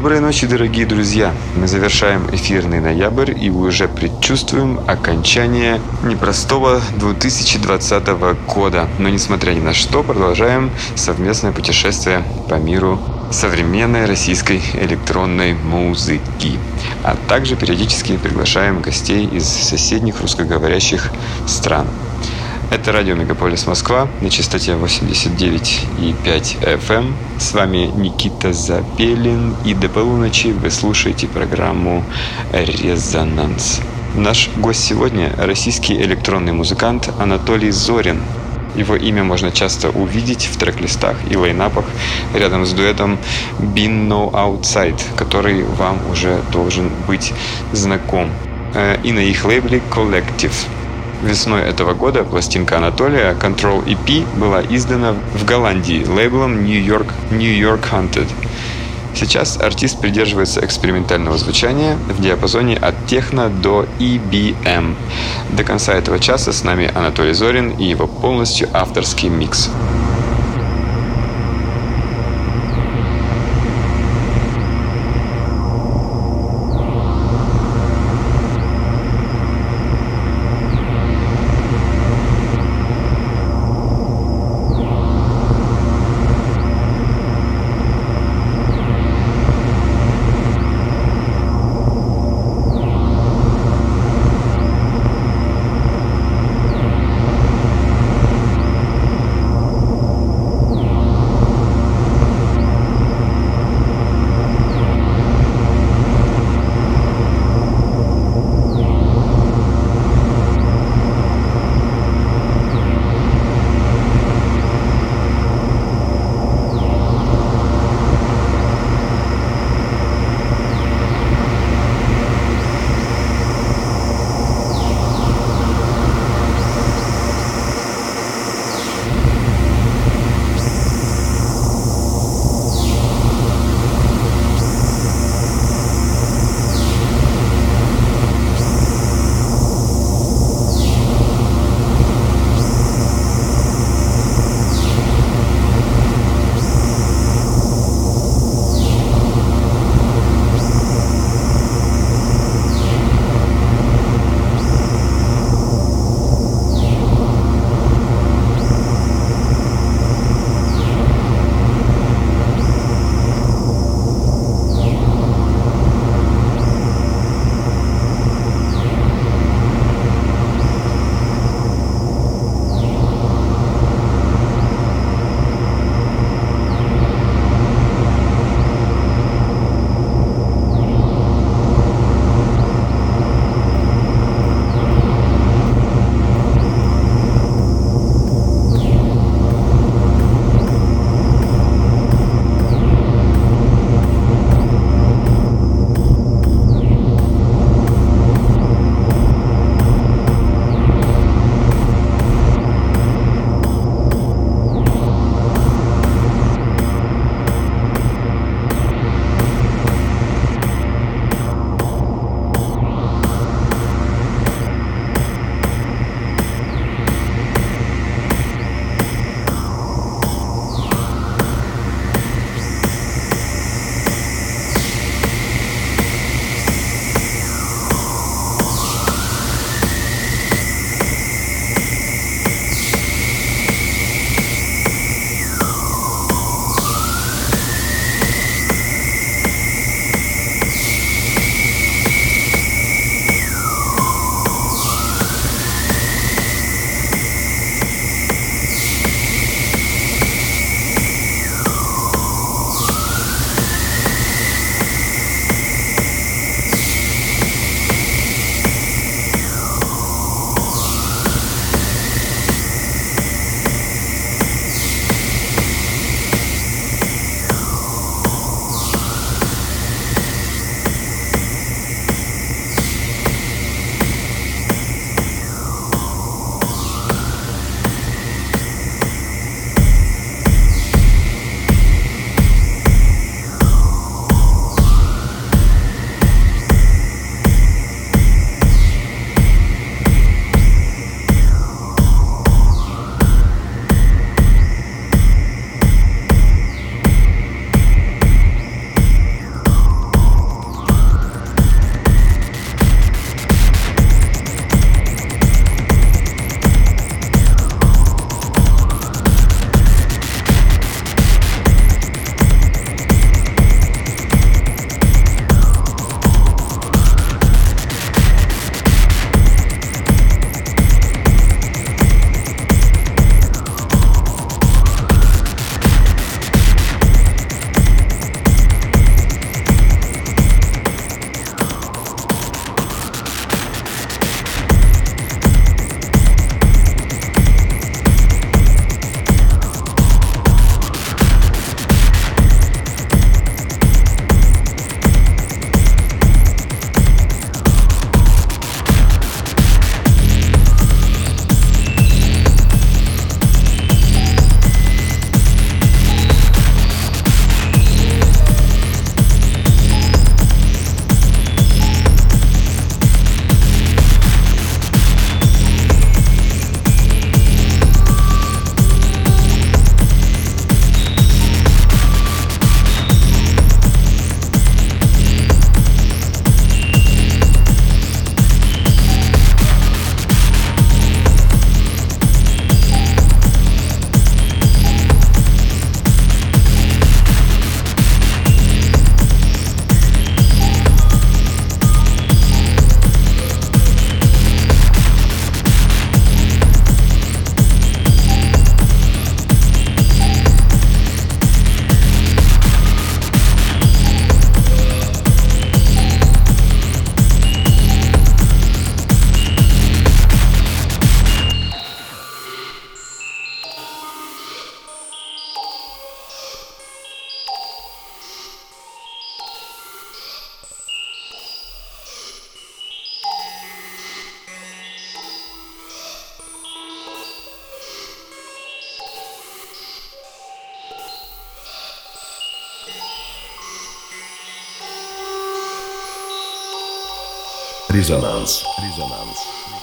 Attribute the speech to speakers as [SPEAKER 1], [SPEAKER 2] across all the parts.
[SPEAKER 1] Доброй ночи, дорогие друзья! Мы завершаем эфирный ноябрь и уже предчувствуем окончание непростого 2020 года. Но несмотря ни на что, продолжаем совместное путешествие по миру современной российской электронной музыки. А также периодически приглашаем гостей из соседних русскоговорящих стран. Это радио Мегаполис Москва на частоте 89,5 FM. Эм. С вами Никита Запелин. И до полуночи вы слушаете программу «Резонанс». Наш гость сегодня – российский электронный музыкант Анатолий Зорин. Его имя можно часто увидеть в трек-листах и лайнапах рядом с дуэтом Been No Outside, который вам уже должен быть знаком. Э, и на их лейбле Collective – Весной этого года пластинка Анатолия Control EP была издана в Голландии лейблом New York, New York Hunted. Сейчас артист придерживается экспериментального звучания в диапазоне от техно до EBM. До конца этого часа с нами Анатолий Зорин и его полностью авторский микс.
[SPEAKER 2] Резонанс. Резонанс.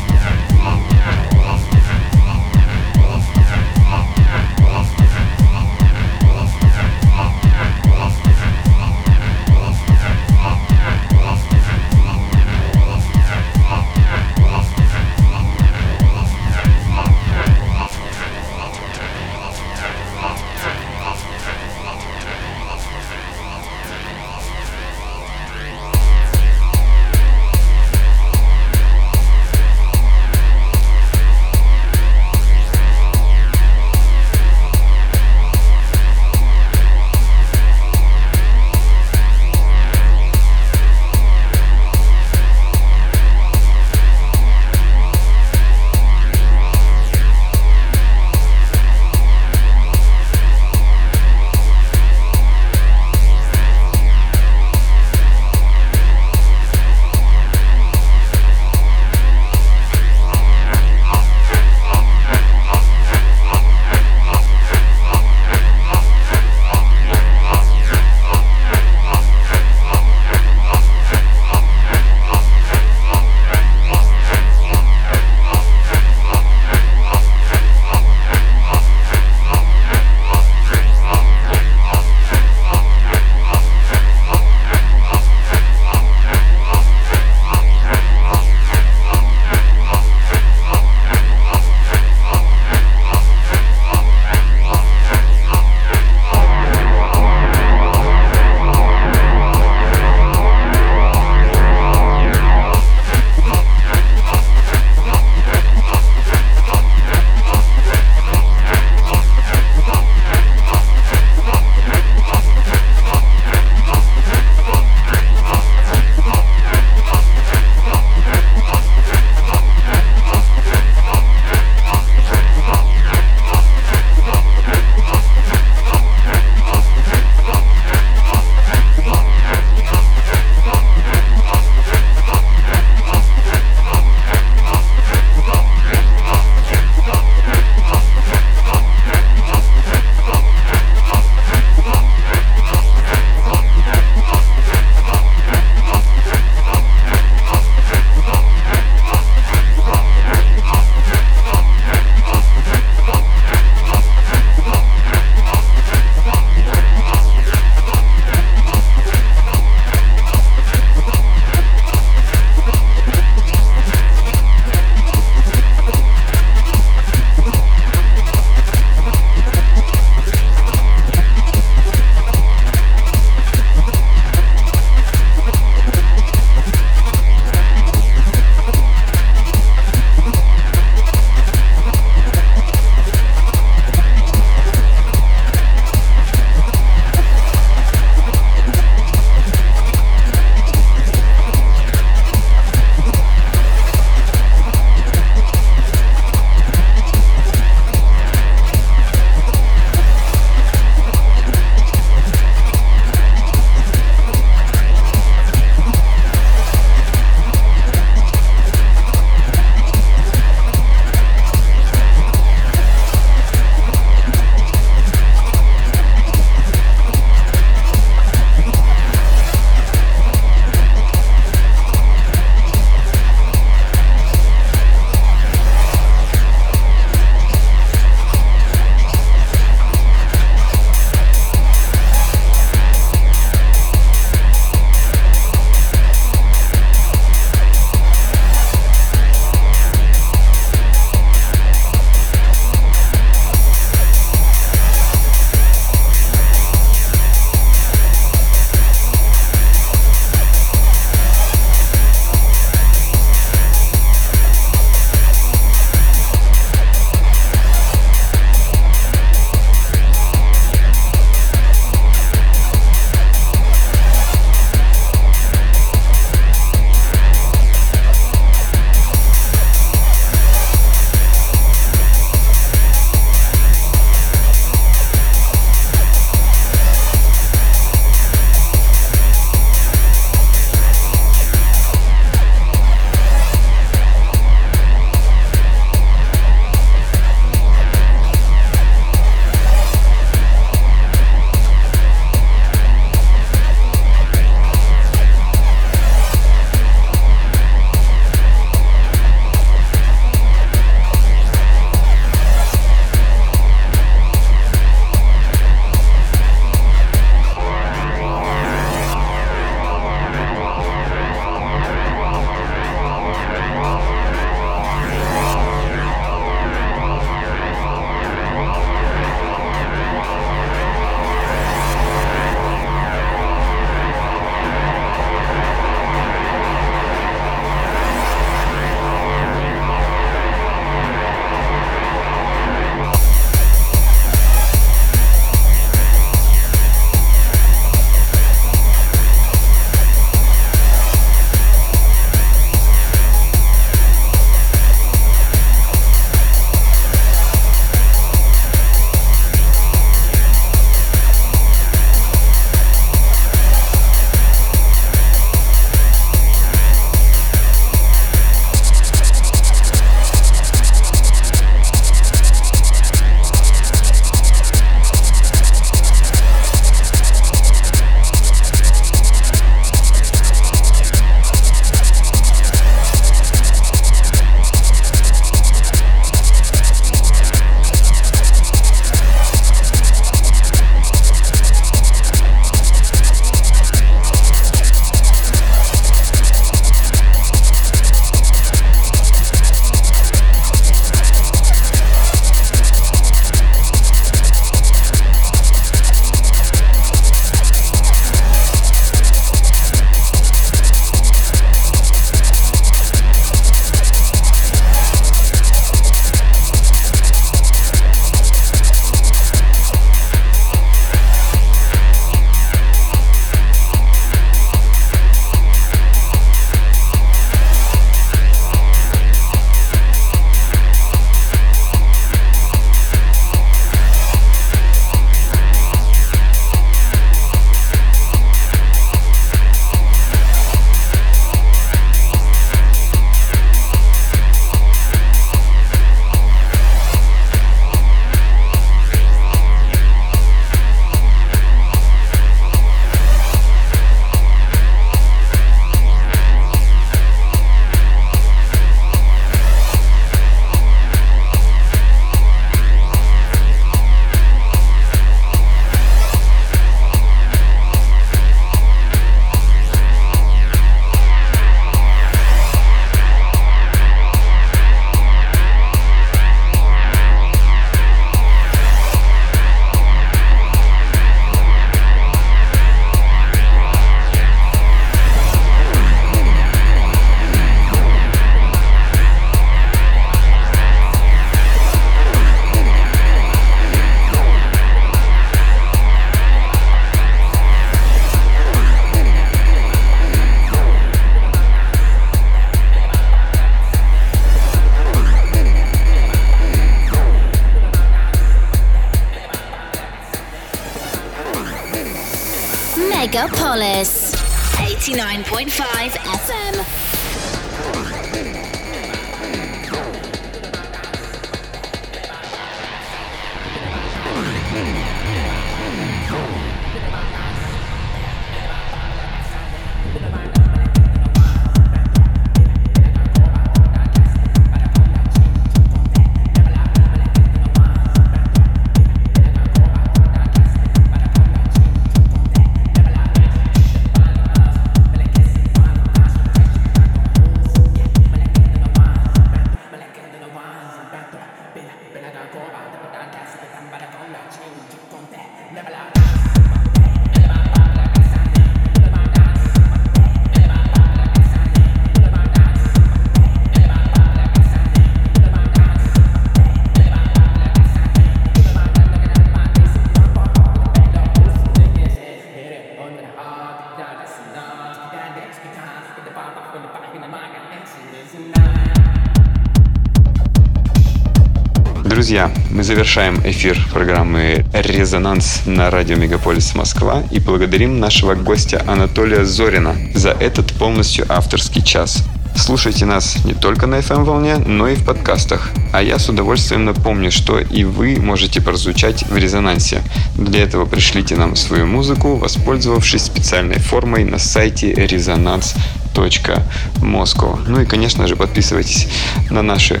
[SPEAKER 1] Друзья, мы завершаем эфир программы «Резонанс» на радио «Мегаполис Москва» и благодарим нашего гостя Анатолия Зорина за этот полностью авторский час. Слушайте нас не только на FM-волне, но и в подкастах. А я с удовольствием напомню, что и вы можете прозвучать в резонансе. Для этого пришлите нам свою музыку, воспользовавшись специальной формой на сайте резонанс.москва. Ну и, конечно же, подписывайтесь на наши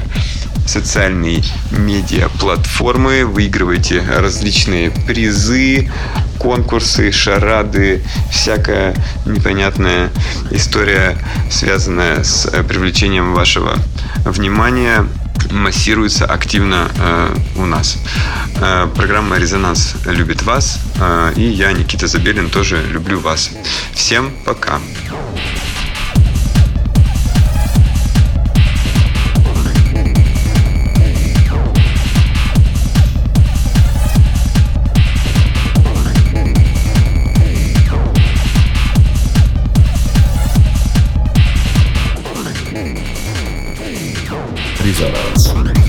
[SPEAKER 1] социальные медиа платформы, выигрывайте различные призы, конкурсы, шарады, всякая непонятная история, связанная с э, привлечением вашего внимания массируется активно э, у нас. Э, программа «Резонанс» любит вас, э, и я, Никита Забелин, тоже люблю вас. Всем пока!
[SPEAKER 2] Resonance.